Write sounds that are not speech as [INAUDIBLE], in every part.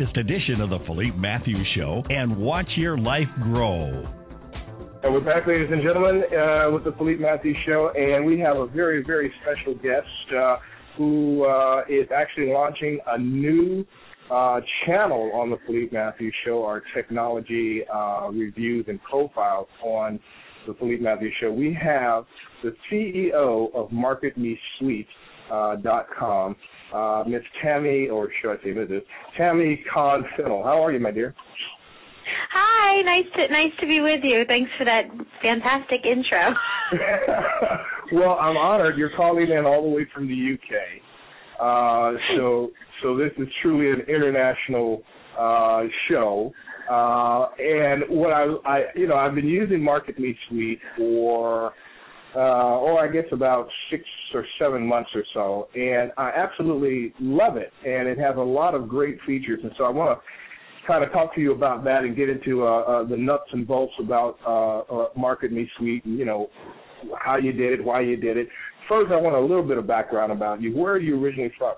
edition of the Philippe Matthews Show and watch your life grow. And we're back, ladies and gentlemen, uh, with the Philippe Matthews Show, and we have a very, very special guest uh, who uh, is actually launching a new uh, channel on the Philippe Matthews Show, our technology uh, reviews and profiles on the Philippe Matthews Show. We have the CEO of MarketMeSuite.com, uh, Miss Tammy, or should I say Mrs. Tammy Fennell. How are you, my dear? Hi, nice to nice to be with you. Thanks for that fantastic intro. [LAUGHS] [LAUGHS] well, I'm honored. You're calling in all the way from the UK. Uh, so so this is truly an international uh, show. Uh, and what I, I, you know, I've been using Market Me Suite for, uh, oh, I guess about six or seven months or so, and I absolutely love it. And it has a lot of great features. And so I want to kind of talk to you about that and get into uh, uh, the nuts and bolts about uh, uh, Market Me Suite and you know how you did it, why you did it. First, I want a little bit of background about you. Where are you originally from?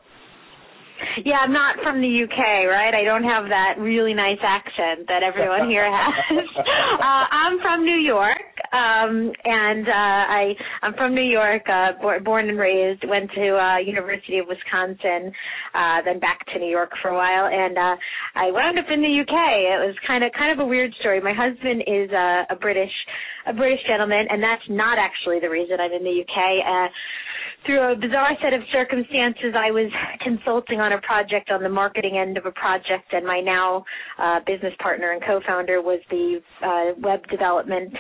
Yeah, I'm not from the UK, right? I don't have that really nice accent that everyone [LAUGHS] here has. uh, I'm from New York, um, and uh, I I'm from New York, uh, born and raised. Went to uh, University of Wisconsin, uh, then back to New York for a while, and uh, I wound up in the UK. It was kind of kind of a weird story. My husband is a, a British a British gentleman, and that's not actually the reason I'm in the UK. Uh, through a bizarre set of circumstances, I was consulting on a project on the marketing end of a project, and my now uh, business partner and co-founder was the uh, web development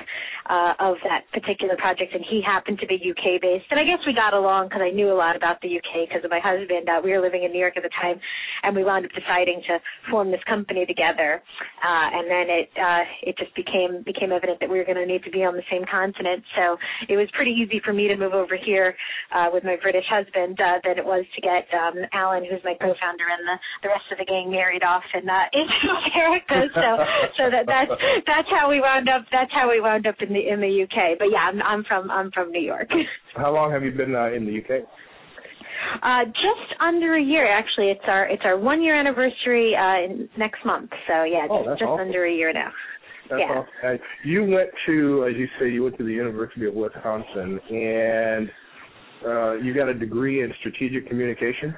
uh, of that particular project, and he happened to be UK based. And I guess we got along because I knew a lot about the UK because of my husband. Uh, we were living in New York at the time, and we wound up deciding to form this company together. Uh, and then it uh, it just became became evident that we were going to need to be on the same continent. So it was pretty easy for me to move over here uh, with my British husband uh, than it was to get um, Alan, who's my co-founder, and the the rest of the gang married off in uh, [LAUGHS] in America. So so that that's that's how we wound up. That's how we wound up in the in the UK. But yeah, I'm I'm from I'm from New York. [LAUGHS] How long have you been uh, in the UK? Uh, just under a year, actually. It's our it's our one year anniversary uh, in, next month. So yeah, oh, just, just awesome. under a year now. That's yeah. awesome. You went to, as you say, you went to the University of Wisconsin, and uh, you got a degree in strategic communication.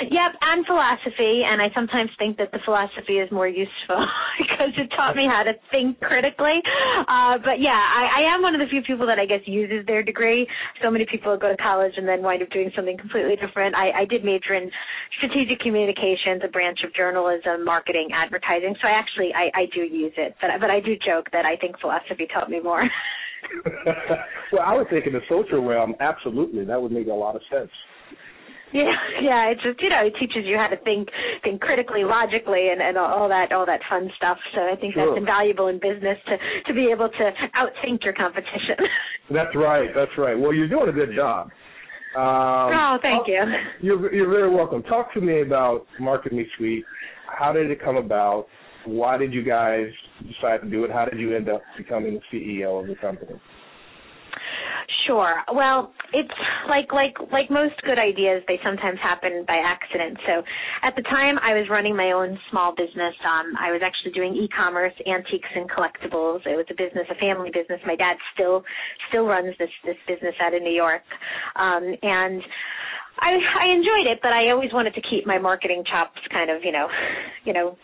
Yep, and philosophy, and I sometimes think that the philosophy is more useful [LAUGHS] because it taught me how to think critically. Uh, but yeah, I, I am one of the few people that I guess uses their degree. So many people go to college and then wind up doing something completely different. I, I did major in strategic communications, a branch of journalism, marketing, advertising. So I actually I, I do use it, but but I do joke that I think philosophy taught me more. [LAUGHS] [LAUGHS] well, I would think in the social realm, absolutely, that would make a lot of sense. Yeah, [LAUGHS] yeah. It's just you know, it teaches you how to think think critically, logically, and and all that all that fun stuff. So I think sure. that's invaluable in business to to be able to outthink your competition. [LAUGHS] That's right. That's right. Well, you're doing a good job. Um, oh, thank you. You're you're very welcome. Talk to me about Market Me Suite. How did it come about? Why did you guys decide to do it? How did you end up becoming the CEO of the company? Sure. Well, it's like like like most good ideas, they sometimes happen by accident. So, at the time, I was running my own small business. Um, I was actually doing e-commerce, antiques, and collectibles. It was a business, a family business. My dad still still runs this this business out of New York, um, and. I I enjoyed it, but I always wanted to keep my marketing chops kind of, you know, you know,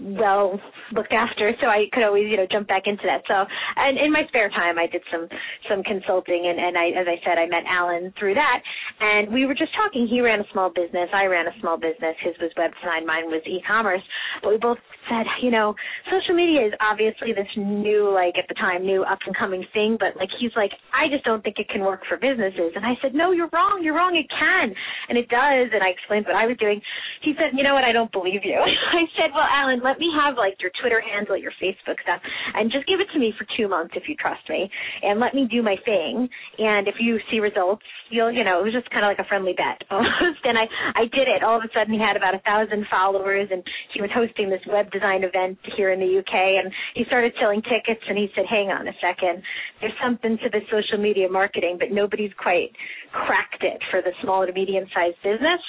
well looked after, so I could always, you know, jump back into that. So, and in my spare time, I did some some consulting, and and I, as I said, I met Alan through that, and we were just talking. He ran a small business, I ran a small business. His was web design, mine was e-commerce, but we both said, you know, social media is obviously this new, like at the time, new up and coming thing, but like he's like, I just don't think it can work for businesses, and I said, no, you're wrong, you're wrong, it can, and it does, and I explained what I was doing. He said, you know what, I don't believe you. [LAUGHS] I said, well, Alan, let me have like your Twitter handle, your Facebook stuff, and just give it to me for two months if you trust me, and let me do my thing. And if you see results, you'll, you know, it was just kind of like a friendly bet [LAUGHS] almost. and I, I did it. All of a sudden, he had about a thousand followers, and he was hosting this web design event here in the UK, and he started selling tickets. And he said, "Hang on a second, there's something to the social media marketing, but nobody's quite cracked it for the small to medium sized business."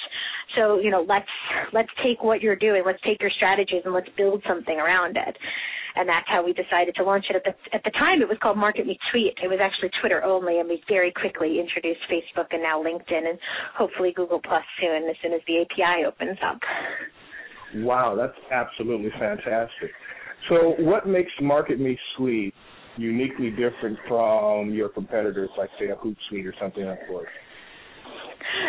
So, you know, let's let's take what you're doing, let's take your strategies and let's build something around it. And that's how we decided to launch it. At the at the time, it was called Market Me Tweet. It was actually Twitter only, and we very quickly introduced Facebook and now LinkedIn and hopefully Google Plus soon, as soon as the API opens up. Wow, that's absolutely fantastic. So, what makes Market Me Suite uniquely different from your competitors, like say a Hootsuite or something like that?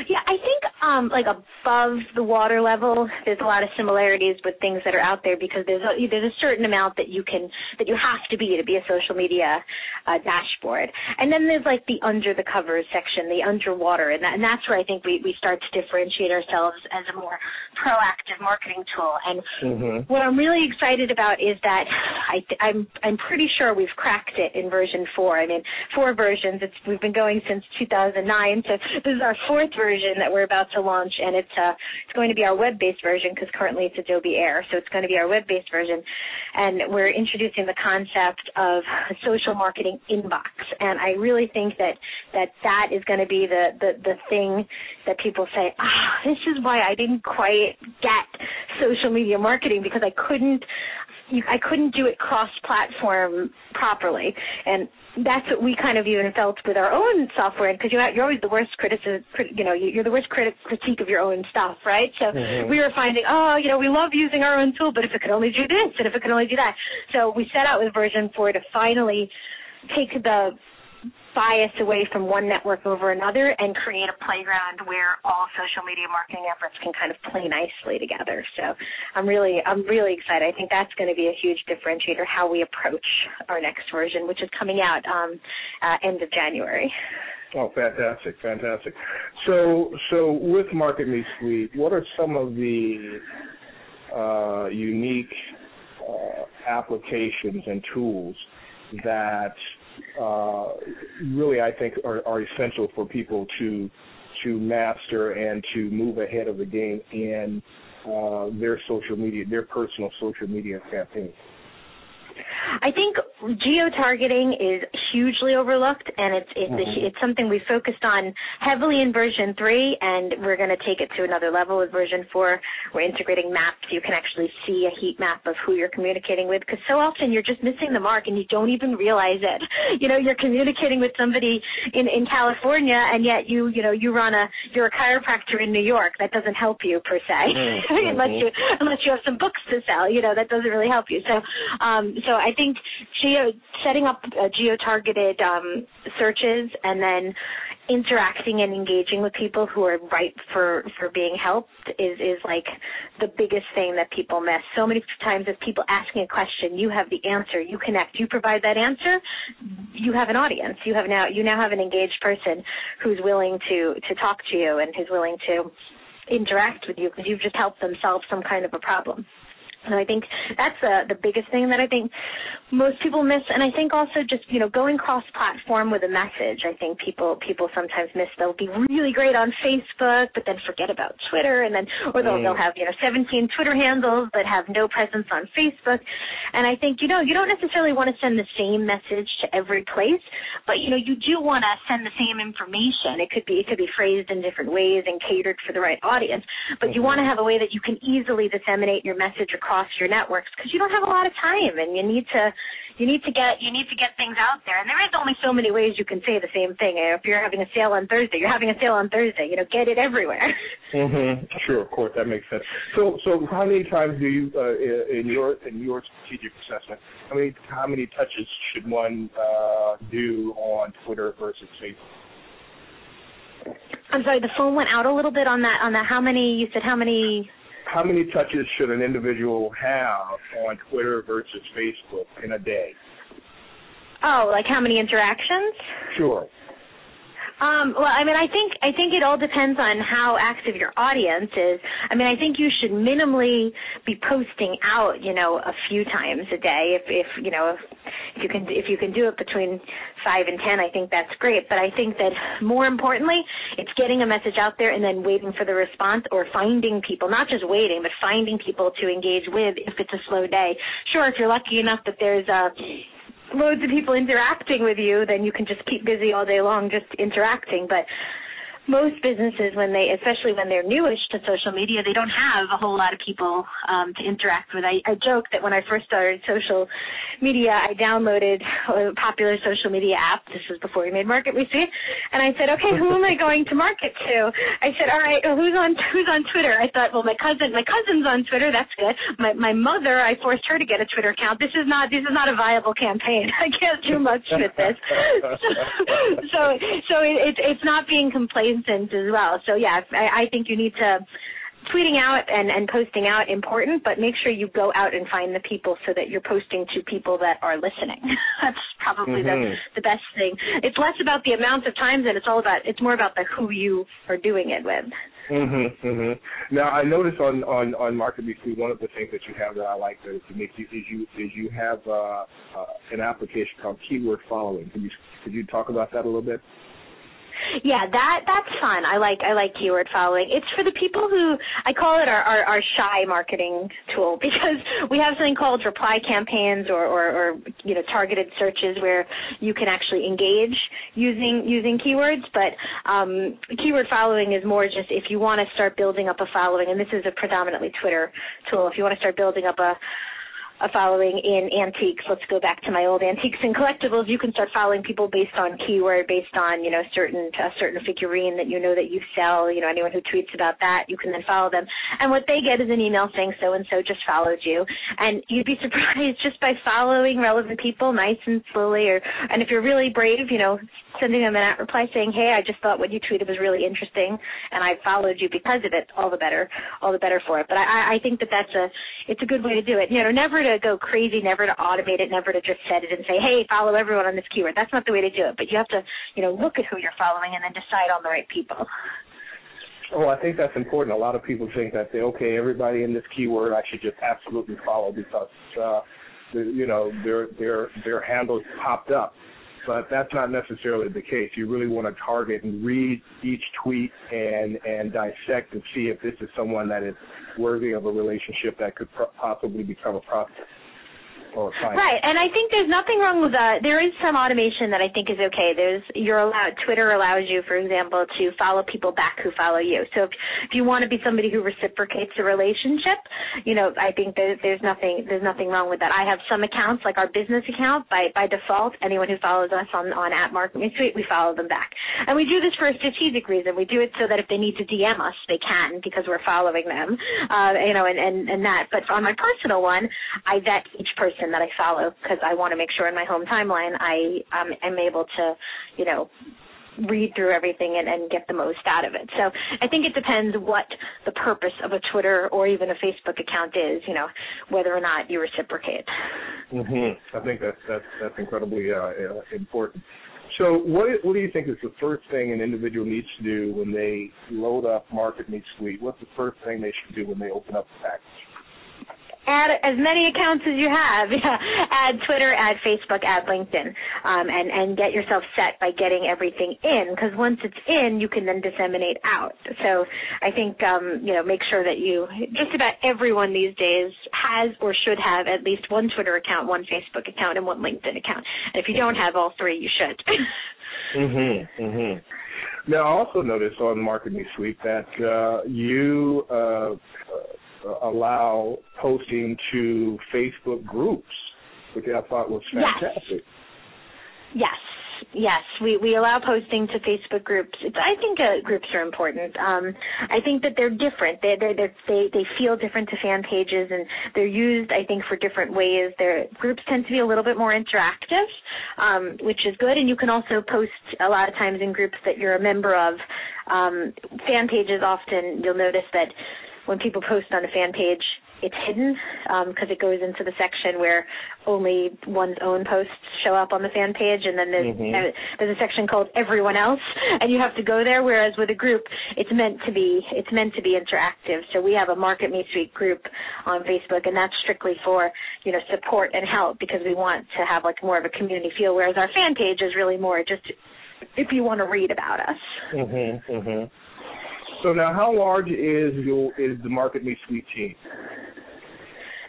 Yeah, I think um like above the water level, there's a lot of similarities with things that are out there because there's a, there's a certain amount that you can that you have to be to be a social media uh, dashboard, and then there's like the under the covers section, the underwater, and that, and that's where I think we we start to differentiate ourselves as a more proactive marketing tool. And mm-hmm. what I'm really excited about is that I I'm I'm pretty sure we've cracked it in version four. I mean, four versions. It's we've been going since 2009, so this is our fourth version that we're about to launch, and it's uh, it's going to be our web-based version because currently it's Adobe Air, so it's going to be our web-based version, and we're introducing the concept of social marketing inbox, and I really think that that that is going to be the the the thing that people say, ah, oh, this is why I didn't quite get social media marketing because I couldn't I couldn't do it cross-platform properly, and that's what we kind of even felt with our own software because you you're always the worst criticism you know you're the worst critic critique of your own stuff right? So mm-hmm. we were finding oh you know we love using our own tool but if it could only do this and if it could only do that. So we set out with version 4 to finally take the bias away from one network over another and create a playground where all social media marketing efforts can kind of play nicely together. So I'm really I'm really excited. I think that's going to be a huge differentiator how we approach our next version, which is coming out um, uh, end of January. Oh, fantastic, fantastic. So, so with Market Me Suite, what are some of the uh, unique uh, applications and tools that uh, really I think are, are essential for people to to master and to move ahead of the game in uh, their social media, their personal social media campaigns. I think geo targeting is hugely overlooked, and it's it's mm-hmm. a, it's something we focused on heavily in version three, and we're going to take it to another level with version four. We're integrating maps; you can actually see a heat map of who you're communicating with, because so often you're just missing the mark and you don't even realize it. [LAUGHS] You know, you're communicating with somebody in in California, and yet you you know you run a you're a chiropractor in New York. That doesn't help you per se, [LAUGHS] mm-hmm. unless you unless you have some books to sell. You know, that doesn't really help you. So, um, so I think geo setting up uh, geo targeted um, searches and then interacting and engaging with people who are ripe for for being helped is is like the biggest thing that people miss. So many times if people asking a question you have the answer you connect you provide that answer you have an audience. You have now you now have an engaged person who's willing to to talk to you and who's willing to interact with you because you've just helped them solve some kind of a problem and I think that's the the biggest thing that I think most people miss. And I think also just you know going cross platform with a message. I think people people sometimes miss. They'll be really great on Facebook, but then forget about Twitter, and then or they'll mm. they'll have you know 17 Twitter handles but have no presence on Facebook. And I think you know you don't necessarily want to send the same message to every place, but you know you do want to send the same information. It could be it could be phrased in different ways and catered for the right audience, but mm-hmm. you want to have a way that you can easily disseminate your message across across your networks because you don't have a lot of time and you need to you need to get you need to get things out there. And there is only so many ways you can say the same thing. If you're having a sale on Thursday, you're having a sale on Thursday. You know, get it everywhere. [LAUGHS] Mhm. Sure, of course, that makes sense. So, so how many times do you, uh, in your in your strategic assessment, how many how many touches should one uh, do on Twitter versus Facebook? I'm sorry, the phone went out a little bit on that. On that, how many? You said how many? How many touches should an individual have on Twitter versus Facebook in a day? Oh, like how many interactions? Sure. Um, well, I mean, I think I think it all depends on how active your audience is. I mean, I think you should minimally be posting out, you know, a few times a day. If if you know, if, if you can if you can do it between five and ten, I think that's great. But I think that more importantly, it's getting a message out there and then waiting for the response or finding people, not just waiting, but finding people to engage with if it's a slow day. Sure, if you're lucky enough that there's a loads of people interacting with you, then you can just keep busy all day long just interacting. But most businesses when they especially when they're newish to social media they don't have a whole lot of people um to interact with. I i joke that when i first started social media i downloaded a popular social media app. This was before we made Market Me Suite. And i said okay who am i [LAUGHS] going to market to? I said all right well, who's on who's on twitter? I thought well my cousin my cousin's on twitter. That's good. My my mother i forced her to get a twitter account. This is not this is not a viable campaign. [LAUGHS] I can't do much with this. [LAUGHS] So so it, it's it's not being complacent as well. So yeah, I, I think you need to tweeting out and, and posting out important, but make sure you go out and find the people so that you're posting to people that are listening. [LAUGHS] That's probably mm-hmm. the the best thing. It's less about the amount of times and it's all about it's more about the who you are doing it with. Mhm, mhm. Now I noticed on on on Market one of the things that you have that I like to, to make you is you is you have uh, uh, an application called Keyword Following. Could you could you talk about that a little bit? Yeah, that that's fun. I like I like keyword following. It's for the people who I call it our, our, our shy marketing tool [LAUGHS] because we have something called reply campaigns or, or, or you know targeted searches where you can actually engage using using keywords. But um, keyword following is more just if you want to start building up a following, and this is a predominantly Twitter tool. If you want to start building up a a following in antiques. Let's go back to my old antiques and collectibles. You can start following people based on keyword, based on you know certain a certain figurine that you know that you sell. You know anyone who tweets about that, you can then follow them. And what they get is an email saying so and so just followed you. And you'd be [LAUGHS] surprised just by following relevant people, nice and slowly. Or and if you're really brave, you know, sending them a reply saying, hey, I just thought what you tweeted was really interesting, and I followed you because of it. All the better, all the better for it. But I, I think that that's a it's a good way to do it. You know, never to go crazy, never to automate it, never to just set it and say, hey, follow everyone on this keyword. That's not the way to do it. But you have to, you know, look at who you're following and then decide on the right people. Oh, I think that's important. A lot of people think that they okay, everybody in this keyword I should just absolutely follow because uh, you know their their their handles popped up but that's not necessarily the case. You really want to target and read each tweet and and dissect and see if this is someone that is worthy of a relationship that could pro- possibly become a prospect. Right, and I think there's nothing wrong with that. There is some automation that I think is okay. There's you're allowed Twitter allows you, for example, to follow people back who follow you. So if, if you want to be somebody who reciprocates a relationship, you know, I think there's there's nothing there's nothing wrong with that. I have some accounts like our business account by by default. Anyone who follows us on on at Market Suite, we follow them back, and we do this for a strategic reason. We do it so that if they need to DM us, they can because we're following them, uh, you know, and and and that. But on my personal one, I vet each person that I follow because I want to make sure in my home timeline I um, am able to, you know, read through everything and, and get the most out of it. So I think it depends what the purpose of a Twitter or even a Facebook account is, you know, whether or not you reciprocate. Mhm. I think that's that's that's incredibly uh, uh, important. So what what do you think is the first thing an individual needs to do when they load up Market Me Suite? What's the first thing they should do when they open up the package? Add as many accounts as you have. [LAUGHS] Yeah. add Twitter, add Facebook, add LinkedIn, um, and and get yourself set by getting everything in. Because once it's in, you can then disseminate out. So I think um, you know make sure that you just about everyone these days has or should have at least one Twitter account, one Facebook account, and one LinkedIn account. And if you don't have all three, you should. [LAUGHS] mhm. Mhm. Now, I also noticed on Market Me Suite that uh, you uh, allow posting to Facebook groups, which I thought was fantastic. Yes. Yes yes, we we allow posting to Facebook groups. It's, I think uh, groups are important. Um, I think that they're different. They they they they feel different to fan pages, and they're used I think for different ways. Their groups tend to be a little bit more interactive, um, which is good. And you can also post a lot of times in groups that you're a member of. Um, fan pages often you'll notice that when people post on a fan page it's hidden because um, it goes into the section where only one's own posts show up on the fan page, and then there's mm-hmm. uh, there's a section called everyone else, and you have to go there. Whereas with a group, it's meant to be it's meant to be interactive. So we have a Market Me Suite group on Facebook, and that's strictly for you know support and help because we want to have like more of a community feel. Whereas our fan page is really more just if you want to read about us. Mhm. Mhm. So now, how large is your is the Market Me Suite team?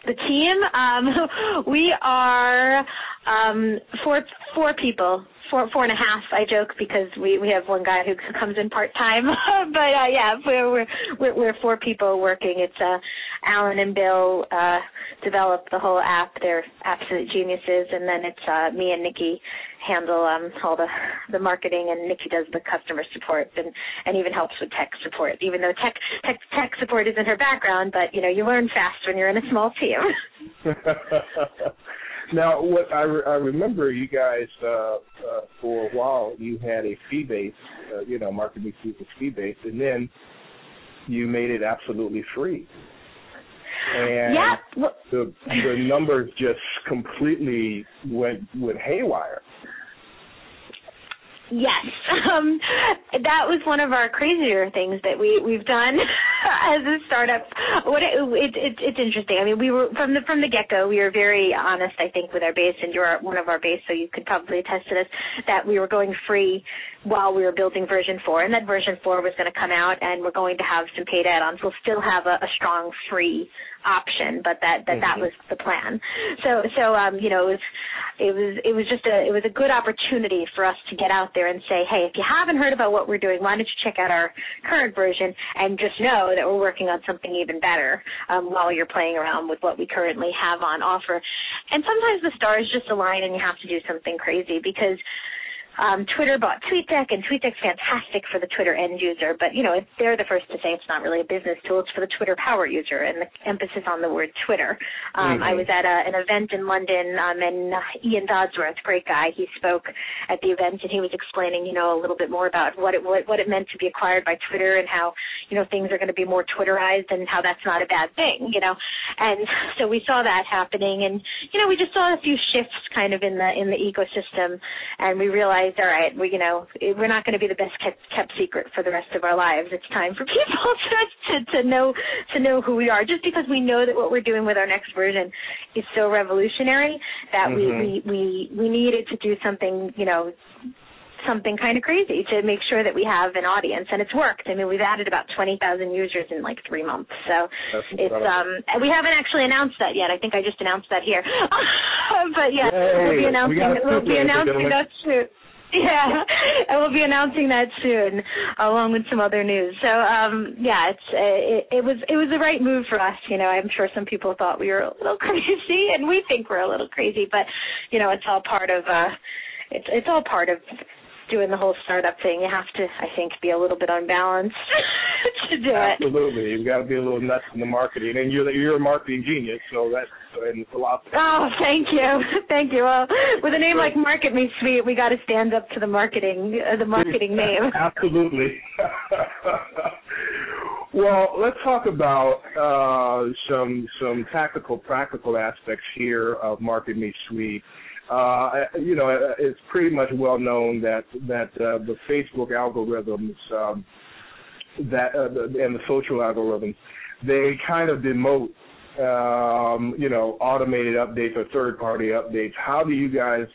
The team, um, [LAUGHS] we are um, four four people, four four and a half. I joke because we we have one guy who comes in part time, [LAUGHS] but uh, yeah, we're, we're we're four people working. It's uh, Alan and Bill uh, developed the whole app. They're absolute geniuses, and then it's uh, me and Nikki handle um, all the the marketing, and Nikki does the customer support, and and even helps with tech support. Even though tech tech tech support isn't her background, but you know you learn fast when you're in a small team. [LAUGHS] now, what I, re- I remember, you guys uh, uh, for a while you had a fee based, uh, you know, marketing fees fee fee based, and then you made it absolutely free and yeah. the the numbers just completely went went haywire. Yes, [LAUGHS] um, that was one of our crazier things that we we've done [LAUGHS] as a startup. What it, it, it, it's interesting. I mean, we were from the from the get go. We were very honest, I think, with our base, and you're one of our base, so you could probably attest to this. That we were going free while we were building version four, and that version four was going to come out, and we're going to have some paid add-ons. We'll still have a, a strong free option, but that that mm-hmm. that was the plan. So so um you know it was it was it was just a it was a good opportunity for us to get out there and say, hey, if you haven't heard about what we're doing, why don't you check out our current version and just know that we're working on something even better um, while you're playing around with what we currently have on offer. And sometimes the stars just align and you have to do something crazy because um, Twitter bought TweetDeck, and TweetDeck's fantastic for the Twitter end user, but you know they're the first to say it's not really a business tool; it's for the Twitter power user, and the emphasis on the word Twitter. Um, mm-hmm. I was at a, an event in London, um, and uh, Iain Dodsworth, great guy, he spoke at the event, and he was explaining, you know, a little bit more about what it what, what it meant to be acquired by Twitter, and how you know things are going to be more Twitterized, and how that's not a bad thing, you know. And so we saw that happening, and you know we just saw a few shifts kind of in the in the ecosystem, and we realized realized, all right, we you know we're not going to be the best kept, kept secret for the rest of our lives. It's time for [LAUGHS] people to, to to know to know who we are. Just because we know that what we're doing with our next version is so revolutionary that mm-hmm. we, we we we needed to do something you know something kind of crazy to make sure that we have an audience, and it's worked. I mean, we've added about twenty thousand users in like three months, so it's um. We haven't actually announced that yet. I think I just announced that here, [LAUGHS] but yeah, Yay. we'll be announcing we we'll be announcing that soon. Yeah, [LAUGHS] and we'll be announcing that soon, along with some other news. So, um, yeah, it's it, it was it was the right move for us. You know, I'm sure some people thought we were a little [LAUGHS] crazy, and we think we're a little crazy, but you know, it's all part of uh, it's it's all part of doing the whole startup thing. You have to, I think, be a little bit unbalanced [LAUGHS] to do it. Absolutely, you've got to be a little nuts in the marketing, and you're you're a marketing genius, so that's and philosophy. Oh, thank you, [LAUGHS] thank you. Well, with a name like Market Me Suite, we got to stand up to the marketing, uh, the marketing [LAUGHS] name. Absolutely. well, let's talk about uh, some some tactical, practical aspects here of Market Me Suite uh, you know, it's pretty much well known that that uh, the Facebook algorithms um, that uh, and the social algorithms they kind of demote um, you know automated updates or third party updates. How do you guys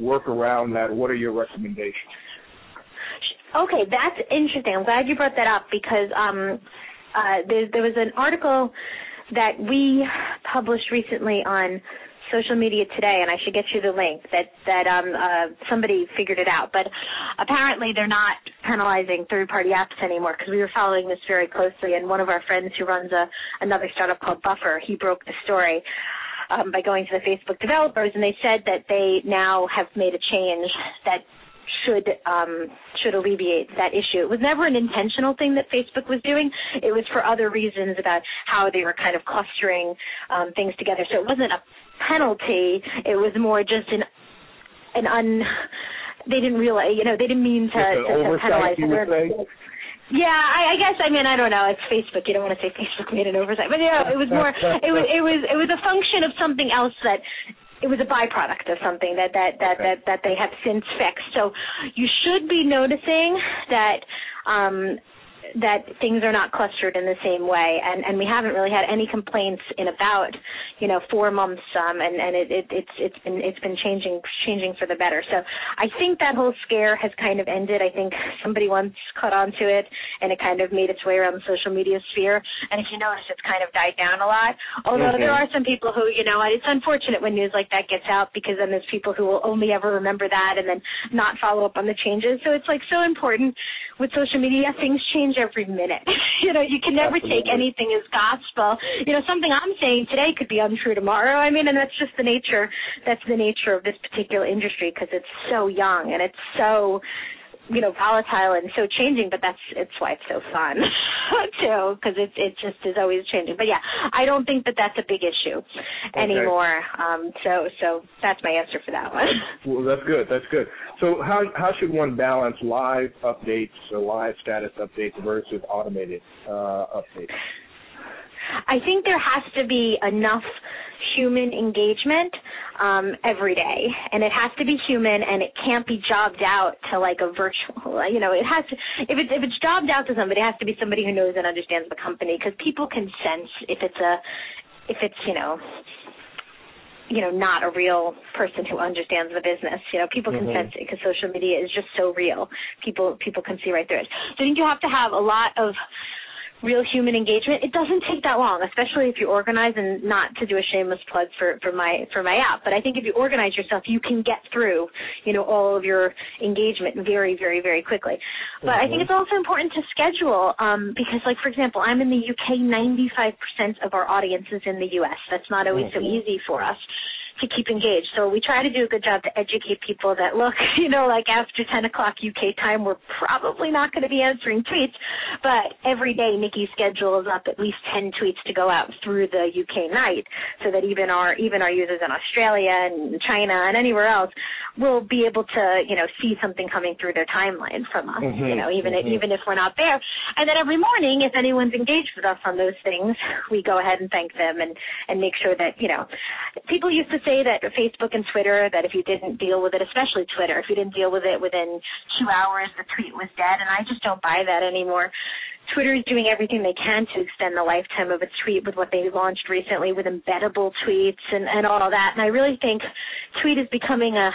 work around that? What are your recommendations? Okay, that's interesting. I'm glad you brought that up because um, uh, there, there was an article that we published recently on social media today, and I should get you the link that that um uh, somebody figured it out. But apparently, they're not penalizing third-party apps anymore because we were following this very closely. And one of our friends who runs a another startup called Buffer, he broke the story. Um, by going to the Facebook developers, and they said that they now have made a change that should um, should alleviate that issue. It was never an intentional thing that Facebook was doing. It was for other reasons about how they were kind of clustering um, things together. So it wasn't a penalty. It was more just an an un. They didn't realize, you know, they didn't mean to, to, to penalize. Would? Yeah, I, I guess I mean I don't know. It's Facebook. You don't want to say Facebook made an oversight, but you know, it was more. it was it was it was a function of something else that it was a byproduct of something that that that that, that they have since fixed. So you should be noticing that um that things are not clustered in the same way. And and we haven't really had any complaints in about you know four months um and and it, it it's it's been it's been changing changing for the better. So i think that whole scare has kind of ended. I think somebody once caught on to it and it kind of made its way around the social media sphere. And if you notice it's kind of died down a lot. Although mm-hmm. there are some people who you know it's unfortunate when news like that gets out because then there's people who will only ever remember that and then not follow up on the changes. So it's like so important with social media things change every minute. [LAUGHS] you know, you can never Absolutely. take anything as gospel. You know, something I'm saying today could be untrue tomorrow. I mean, and that's just the nature. That's the nature of this particular industry because it's so young and it's so you know volatile and so changing but that's it's why it's so fun [LAUGHS] too because it it just is always changing. But yeah i don't think that that's a big issue okay. anymore um so so that's my answer for that one. [LAUGHS] Well that's good that's good. So how how should one balance live updates or live status updates versus automated uh updates I think there has to be enough human engagement um, every day, and it has to be human, and it can't be jobbed out to like a virtual. [LAUGHS] You know, it has to. If it's if it's jobbed out to somebody, it has to be somebody who knows and understands the company, because people can sense if it's a, if it's you know you know not a real person who understands the business you know people can mm-hmm. sense it because social media is just so real people people can see right through it so i think you have to have a lot of real human engagement, it doesn't take that long, especially if you organize and not to do a shameless plug for, for my for my app. But I think if you organize yourself, you can get through, you know, all of your engagement very, very, very quickly. But mm-hmm. I think it's also important to schedule, um, because like for example, I'm in the UK, ninety five percent of our audience is in the US. That's not always mm-hmm. so easy for us to keep engaged. So we try to do a good job to educate people that look, [LAUGHS] you know, like after 10 o'clock UK time, we're probably not going to be answering tweets, but every day Nikki schedules up at least 10 tweets to go out through the UK night so that even our, even our users in Australia and China and anywhere else will be able to, you know, see something coming through their timeline from us, mm-hmm, you know, even, mm-hmm. even if we're not there. And then every morning, if anyone's engaged with us on those things, we go ahead and thank them and, and make sure that, you know, people used to say that Facebook and Twitter that if you didn't deal with it, especially Twitter, if you didn't deal with it within two hours, the tweet was dead, and I just don't buy that anymore. Twitter is doing everything they can to extend the lifetime of a tweet with what they launched recently with embeddable tweets and, and all that. And I really think tweet is becoming a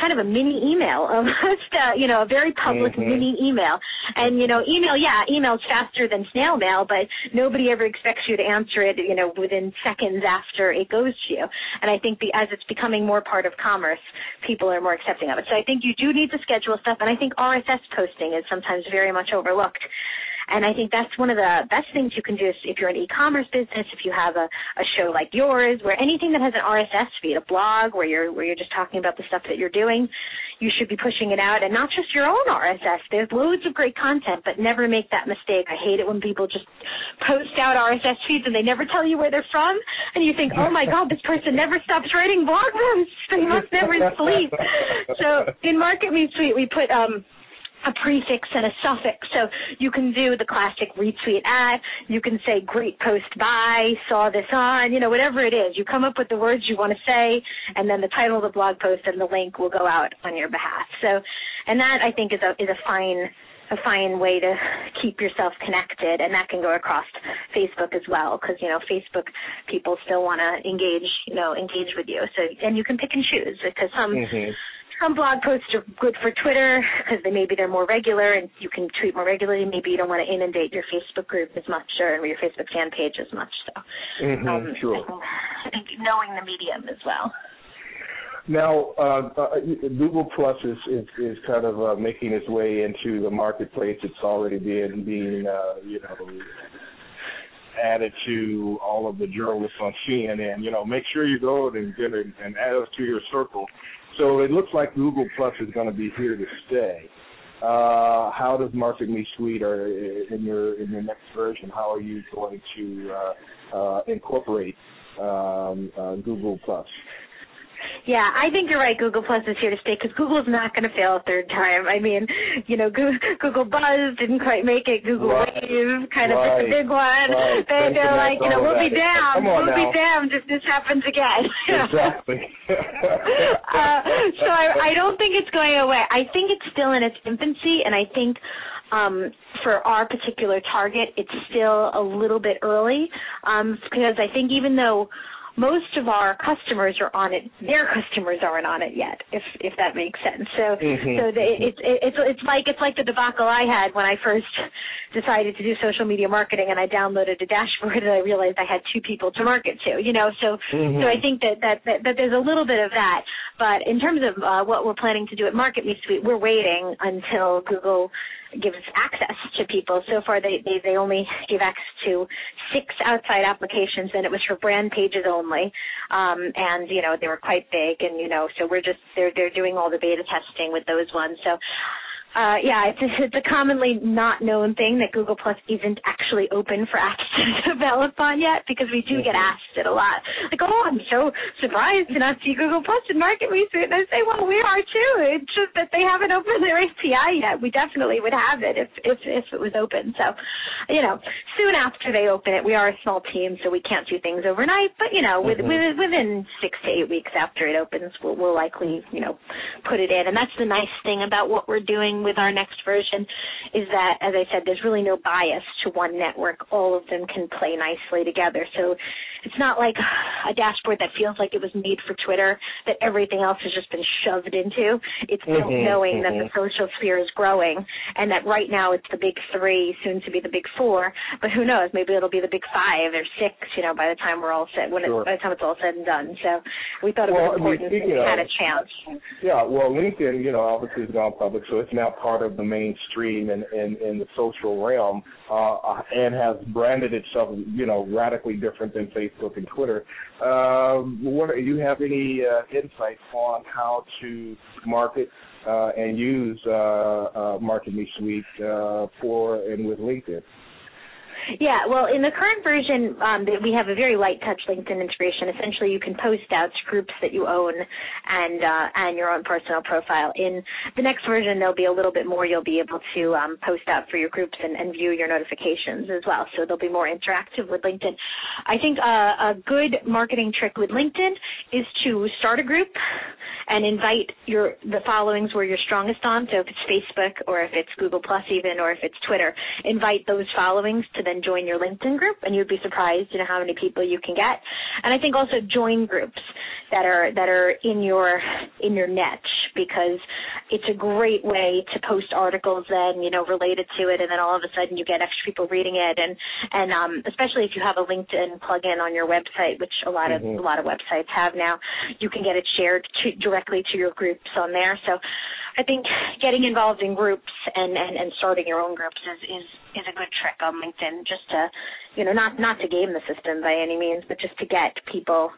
kind of a mini email, [LAUGHS] almost, uh, you know, a very public mm-hmm. mini email. And, you know, email, yeah, email's faster than snail mail, but nobody ever expects you to answer it, you know, within seconds after it goes to you. And I think the, as it's becoming more part of commerce, people are more accepting of it. So I think you do need to schedule stuff, and I think RSS posting is sometimes very much overlooked. And I think that's one of the best things you can do if you're an e-commerce business, if you have a, a show like yours, where anything that has an RSS feed, a blog where you're where you're just talking about the stuff that you're doing, you should be pushing it out and not just your own RSS. There's loads of great content, but never make that mistake. I hate it when people just post out RSS feeds and they never tell you where they're from and you think, "Oh my god, this person never stops writing blog posts. They must never sleep." So in Market Me Suite, we put um a prefix and a suffix. So you can do the classic retweet at, you can say great post by, saw this on, you know, whatever it is. You come up with the words you want to say and then the title of the blog post and the link will go out on your behalf. So and that I think is a is a fine a fine way to keep yourself connected and that can go across Facebook as well because you know Facebook people still want to engage you know engage with you so and you can pick and choose because some mm-hmm some blog posts are good for Twitter because they maybe they're more regular and you can tweet more regularly. Maybe you don't want to inundate your Facebook group as much or your Facebook fan page as much. So, mm-hmm, um, sure. I think, I think knowing the medium as well. Now, uh, uh, Google Plus is, is, is kind of uh, making its way into the marketplace. It's already been being, uh, you know, added to all of the journalists on CNN. You know, make sure you go and get it and add us to your circle. So it looks like Google Plus is going to be here to stay. Uh, how does Market Me Suite, or in your in your next version, how are you going to uh, uh, incorporate um, uh, Google Plus? Yeah, I think you're right. Google Plus is here to stay because Google's not going to fail a third time. I mean, you know, Google Buzz didn't quite make it. Google right. Wave kind of right. the big one. Right. They, they're like, you know, we'll be damned. We'll now. be damned if this happens again. exactly. [LAUGHS] [LAUGHS] uh, so I, I don't think it's going away. I think it's still in its infancy, and I think um, for our particular target, it's still a little bit early um, because I think even though most of our customers are on it. Their customers aren't on it yet, if if that makes sense. So mm-hmm. so they, it's it's it's like it's like the debacle I had when I first decided to do social media marketing and I downloaded a dashboard and I realized I had two people to market to. You know, so mm-hmm. so I think that, that that that there's a little bit of that. But in terms of uh, what we're planning to do at Market Me Suite, we're waiting until Google gives access to people. So far, they, they, they only gave access to six outside applications, and it was for brand pages only. Um, and you know they were quite big, and you know so we're just they're they're doing all the beta testing with those ones. So uh, yeah, it's a, it's a commonly not known thing that Google Plus isn't actually open for apps to [LAUGHS] develop on yet because we do get Mm-hmm. asked it a lot. Like, oh, I'm so surprised to not see Google Plus in Market Me Suite. And I say, well, we are too. It's just that they haven't opened their [LAUGHS] API yet. We definitely would have it if if if it was open. So, you know, soon after they open it, we are a small team, so we can't do things overnight. But you know, with, Mhm. with, within six to eight weeks after it opens, we'll, we'll likely you know put it in. And that's the nice thing about what we're doing with our next version is that, as I said, there's really no bias to one network. All of them can play nicely together. So it's not like a dashboard that feels like it was made for Twitter that everything else has just been shoved into. It's built Mhm, knowing that the mhm. social sphere is growing and that right now it's the big three, soon to be the big four. But who knows? Maybe it'll be the big five or six. You know, by the time we're all set, when Sure. it, by the time it's all said and done. So we thought it Well, was important to of- had a chance. Yeah, well, LinkedIn, you know, obviously has gone public, so it's now part of the mainstream in in, in the social realm, uh, and has branded itself, you know, radically different than Facebook and Twitter. Um, what do you have any uh, insight on how to market uh, and use uh, uh, Market Me Suite uh, for and with LinkedIn? Yeah, well, in the current version, um, we have a very light touch LinkedIn integration. Essentially, you can post out to groups that you own and uh, and your own personal profile. In the next version, there'll be a little bit more. You'll be able to um, post out for your groups and, and view your notifications as well. So they'll be more interactive with LinkedIn. I think uh, a good marketing trick with LinkedIn is to start a group and invite your the followings where you're strongest on. So if it's Facebook or if it's Google Plus even or if it's Twitter, invite those followings to then join your LinkedIn group and you'd be surprised, you know, how many people you can get. And I think also join groups that are that are in your in your niche because it's a great way to post articles then, you know, related to it and then all of a sudden you get extra people reading it and and um especially if you have a LinkedIn plugin on your website, which a lot of Mhm. a lot of websites have now, you can get it shared to, directly to your groups on there. So I think getting involved in groups and, and, and starting your own groups is, is, is a good trick on LinkedIn just to, you know, not, not to game the system by any means, but just to get people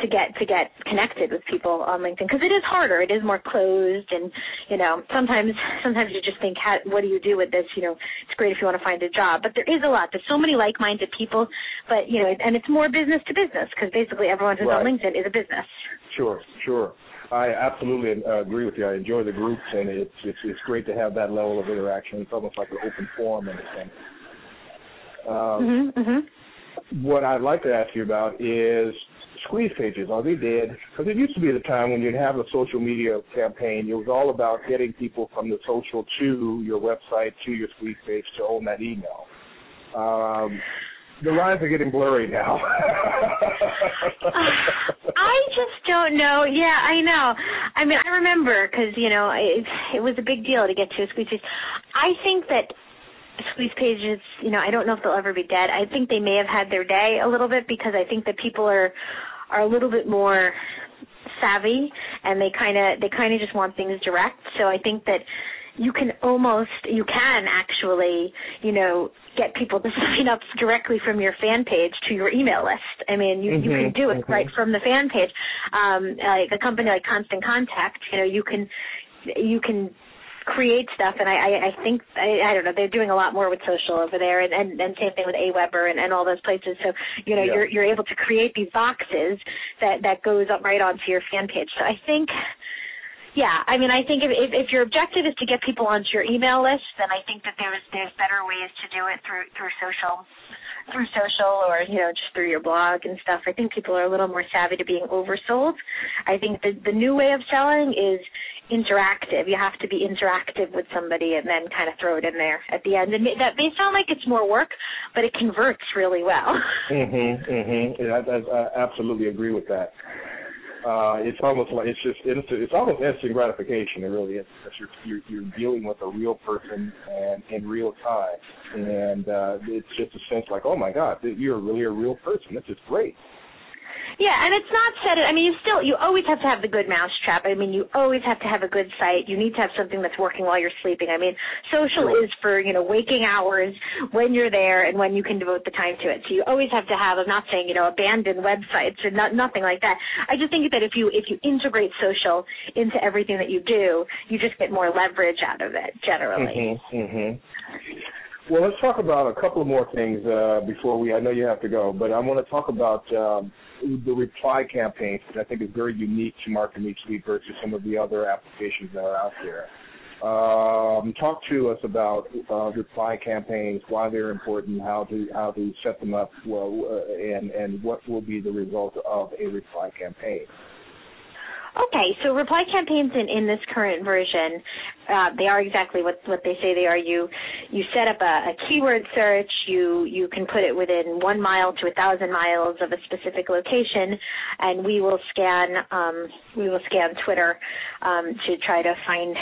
to get to get connected with people on LinkedIn because it is harder. It is more closed, and you know sometimes sometimes you just think, how, what do you do with this? You know, it's great if you want to find a job, but there is a lot. There's so many like-minded people, but you know, and it's more business to business because basically everyone who's on LinkedIn is a business. Sure, sure. I absolutely uh, agree with you. I enjoy the groups, and it's, it's it's great to have that level of interaction. It's almost like an open forum in a sense. Um, hmm hmm What I'd like to ask you about is squeeze pages. Are they dead? Because it used to be the time when you'd have a social media campaign. It was all about getting people from the social to your website to your squeeze page to own that email. Um, the lines are getting blurry now. Uh, I just don't know. Yeah, I know. I mean, I remember because you know it, it was a big deal to get to a squeeze page. I think that squeeze pages, you know, I don't know if they'll ever be dead. I think they may have had their day a little bit because I think that people are are a little bit more savvy and they kind of they kind of just want things direct. So I think that you can almost you can actually you know get people to [LAUGHS] sign up directly from your fan page to your email list. I mean you mm-hmm, you can do it mm-hmm. right from the fan page. Um like a company like constant contact you know you can you can create stuff and I, I, I think I, I don't know they're doing a lot more with social over there and, and, and same thing with AWeber and, and all those places. So you know yeah. you're you're able to create these boxes that that goes up right onto your fan page. So I think yeah, I mean, I think if, if if your objective is to get people onto your email list, then I think that there's there's better ways to do it through through social, through social, or you know just through your blog and stuff. I think people are a little more savvy to being oversold. I think the the new way of selling is interactive. You have to be interactive with somebody and then kind of throw it in there at the end. And that may sound like it's more work, but it converts really well. Mhm, mhm. Yeah, I, I, I absolutely agree with that uh, it's almost like it's just it's, it's almost instant gratification. It really is because you're, you're you're dealing with a real person and in real time, and uh, it's just a sense like, oh my God, you're really a real person. This is great. Yeah, and it's not said. I mean, you still you always have to have the good mousetrap. I mean, you always have to have a good site. You need to have something that's working while you're sleeping. I mean, social is for you know waking hours when you're there and when you can devote the time to it. So you always have to have. I'm not saying you know abandon websites or not nothing like that. I just think that if you if you integrate social into everything that you do, you just get more leverage out of it generally. Mhm. Mhm. Well, let's talk about a couple of more things uh, before we. I know you have to go, but I want to talk about um, the reply campaigns, which I think is very unique to Market Me Suite versus some of the other applications that are out there. Um, talk to us about uh, reply campaigns, why they're important, how to how to set them up, well, uh, and and what will be the result of a reply campaign. Okay, so reply campaigns in, in this current version, uh, they are exactly what what they say they are. You you set up a, a keyword search. You you can put it within one mile to a thousand miles of a specific location, and we will scan um, we will scan Twitter um, to try to find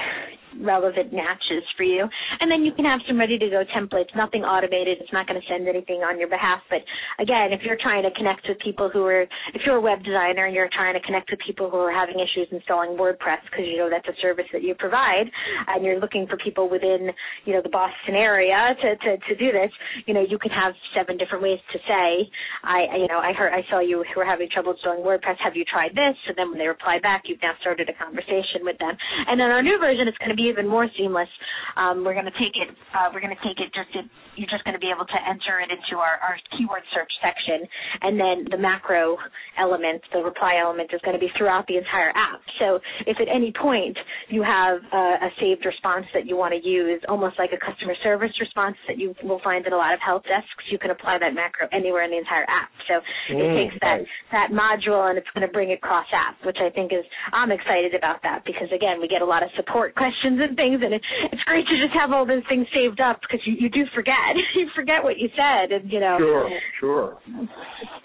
relevant matches for you. And then you can have some ready to go templates, nothing automated. It's not going to send anything on your behalf. But again, if you're trying to connect with people who are, if you're a web designer and you're trying to connect with people who are having issues installing WordPress because you know that's a service that you provide and you're looking for people within, you know, the Boston area to, to, to do this, you know, you can have seven different ways to say, I, you know, I heard, I saw you were having trouble installing WordPress. Have you tried this? So then when they reply back, you've now started a conversation with them. And then our new version is going to be even more seamless. Um, we're going to take it. Uh, we're going to take it just. To, you're just going to be able to enter it into our, our keyword search section, and then the macro element, the reply element, is going to be throughout the entire app. So if at any point you have a, a saved response that you want to use, almost like a customer service response that you will find in a lot of help desks, you can apply that macro anywhere in the entire app. So mm, it takes that nice. that module and it's going to bring it cross app, which I think is I'm excited about that because again we get a lot of support questions and things, and it, it's great to just have all those things saved up because you, you do forget [LAUGHS] you forget what you said, and you know. Sure, sure.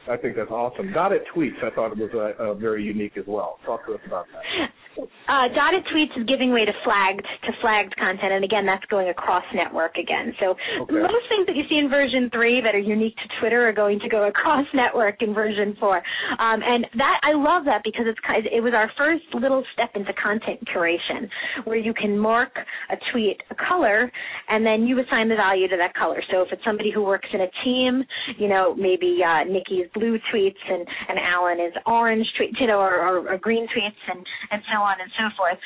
I think that's awesome. Dotted tweets, I thought it was uh, uh, very unique as well. Talk to us about that. [LAUGHS] Uh, dotted tweets is giving way to flagged to flagged content, and again, that's going across network again. So Okay. most things that you see in version three that are unique to Twitter are going to go across [LAUGHS] network in version four, um, and that I love that because it's it was our first little step into content curation, where you can mark a tweet a color, and then you assign the value to that color. So if it's somebody who works in a team, you know, maybe uh, Nikki's blue tweets and and Alan is orange tweets, you know, or, or, or green tweets, and and so on and so forth.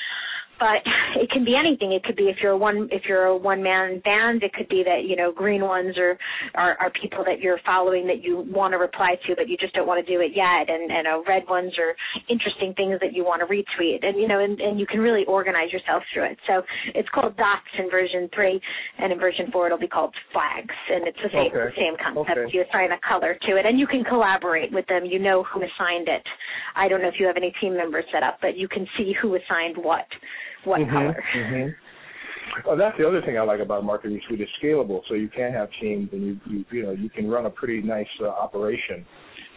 But it can be anything. It could be if you're a one if you're a one man band, it could be that you know green ones are, are are people that you're following that you want to reply to, but you just don't want to do it yet. And and uh, red ones are interesting things that you want to retweet. And you know, and, and you can really organize yourself through it. So it's called dots in version three, and in version four it'll be called flags, and it's the same Okay. same concept. Okay. You assign a color to it, and you can collaborate with them. You know who assigned it. I don't know if you have any team members set up, but you can see who assigned what, what Mhm, color. mhm. Oh, that's the other thing I like about Market Me Suite. It's scalable, so you can have teams, and you you you know you can run a pretty nice uh, operation.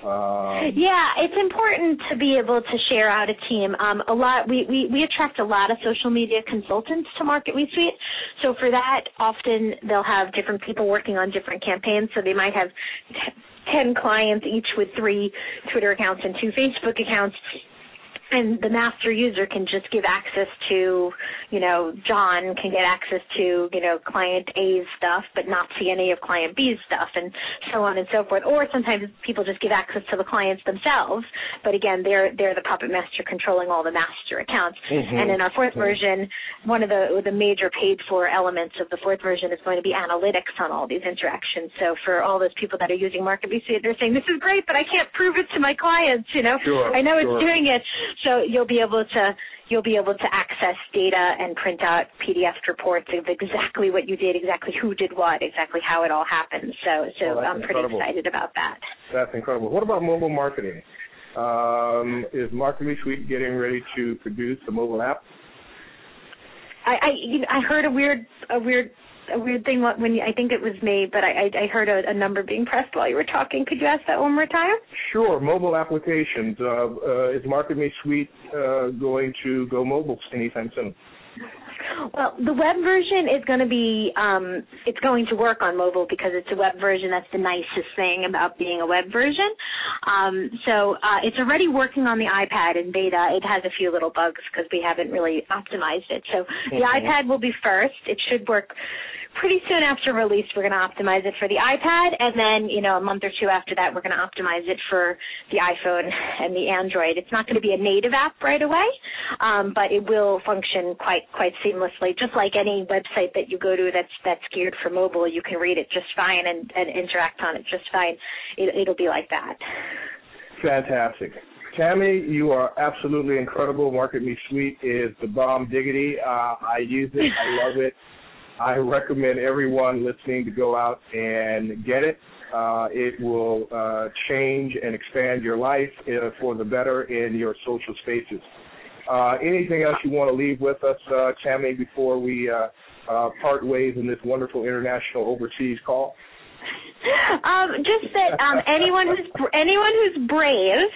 Um, Yeah, it's important to be able to share out a team. Um, a lot we, we, we attract a lot of social media consultants to Market Me Suite. So for that, often they'll have different people working on different campaigns. So they might have 10 clients, each with three Twitter accounts and two Facebook accounts and the master user can just give access to, you know, John can get access to, you know, client A's stuff, but not see any of client B's stuff, and so on and so forth. Or sometimes people just give access to the clients themselves, but again, they're they're the puppet master controlling all the master accounts. Mm-hmm. And in our 4th mm-hmm. version, one of the the major paid for elements of the fourth version is going to be analytics on all these interactions. So for all those people that are using MarketMeSuite, they're saying this is great, but I can't prove it to my clients. You know, sure, I know sure. it's doing it so you'll be able to you'll be able to access data and print out PDF reports of exactly what you did, exactly who did what, exactly how it all happened. So so oh, I'm pretty incredible. excited about that. That's incredible. What about mobile marketing? Um, is MarketMeSuite getting ready to produce a mobile app? I I, you know, I heard a weird a weird a weird thing when you, I think it was me, but I, I heard a, a number being pressed while you were talking. Could you ask that one more time? Sure. Mobile applications. Uh, uh, is Market Me Suite uh, going to go mobile anytime soon? Well, the web version is going to be um, it's going to work on mobile because it's a web version. That's the nicest thing about being a web version. Um, so uh, it's already working on the iPad in beta. It has a few little bugs because we haven't really optimized it. So mm-hmm. the iPad will be first. It should work pretty soon after release, we're going to optimize it for the iPad, and then you know a month or two after that, we're going to optimize it for the iPhone and the Android. It's not going to be a native app right away, um, but it will function quite quite seamlessly, just like any website that you go to that's that's geared for mobile. You can read it just fine and, and interact on it just fine. It, it'll be like that. Fantastic. Tammy, you are absolutely incredible. Market Me Suite is the bomb diggity. Uh, I use it. I love it. I recommend everyone listening to go out and get it. Uh, it will uh, change and expand your life uh, for the better in your social spaces. Uh, anything else you want to leave with us, uh, Tammy, before we uh, part ways in this wonderful international overseas call? Um, just that um, anyone who's anyone who's brave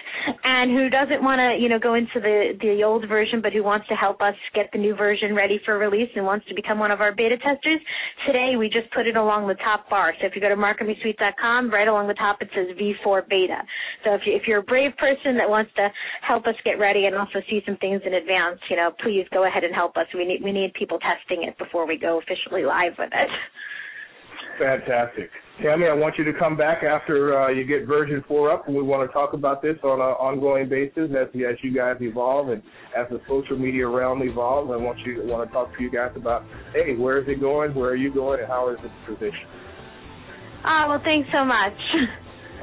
and who doesn't want to, you know, go into the the old version, but who wants to help us get the new version ready for release and wants to become one of our beta testers, today we just put it along the top bar. So if you go to marketmesuite.com, right along the top it says V4 beta. So if you, if you're a brave person that wants to help us get ready and also see some things in advance, you know, please go ahead and help us. We need we need people testing it before we go officially live with it. Fantastic. Tammy, I want you to come back after uh, you get version 4 up, and we want to talk about this on an ongoing basis as, as you guys evolve and as the social media realm evolves. I want you to want to talk to you guys about, hey, where is it going? Where are you going? And how is it positioned? Oh, well, thanks so much.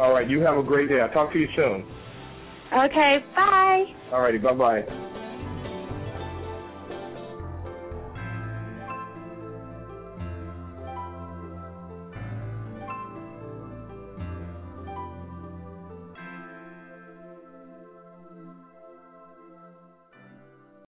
All right. You have a great day. I'll talk to you soon. Okay. Bye. All righty. Bye-bye.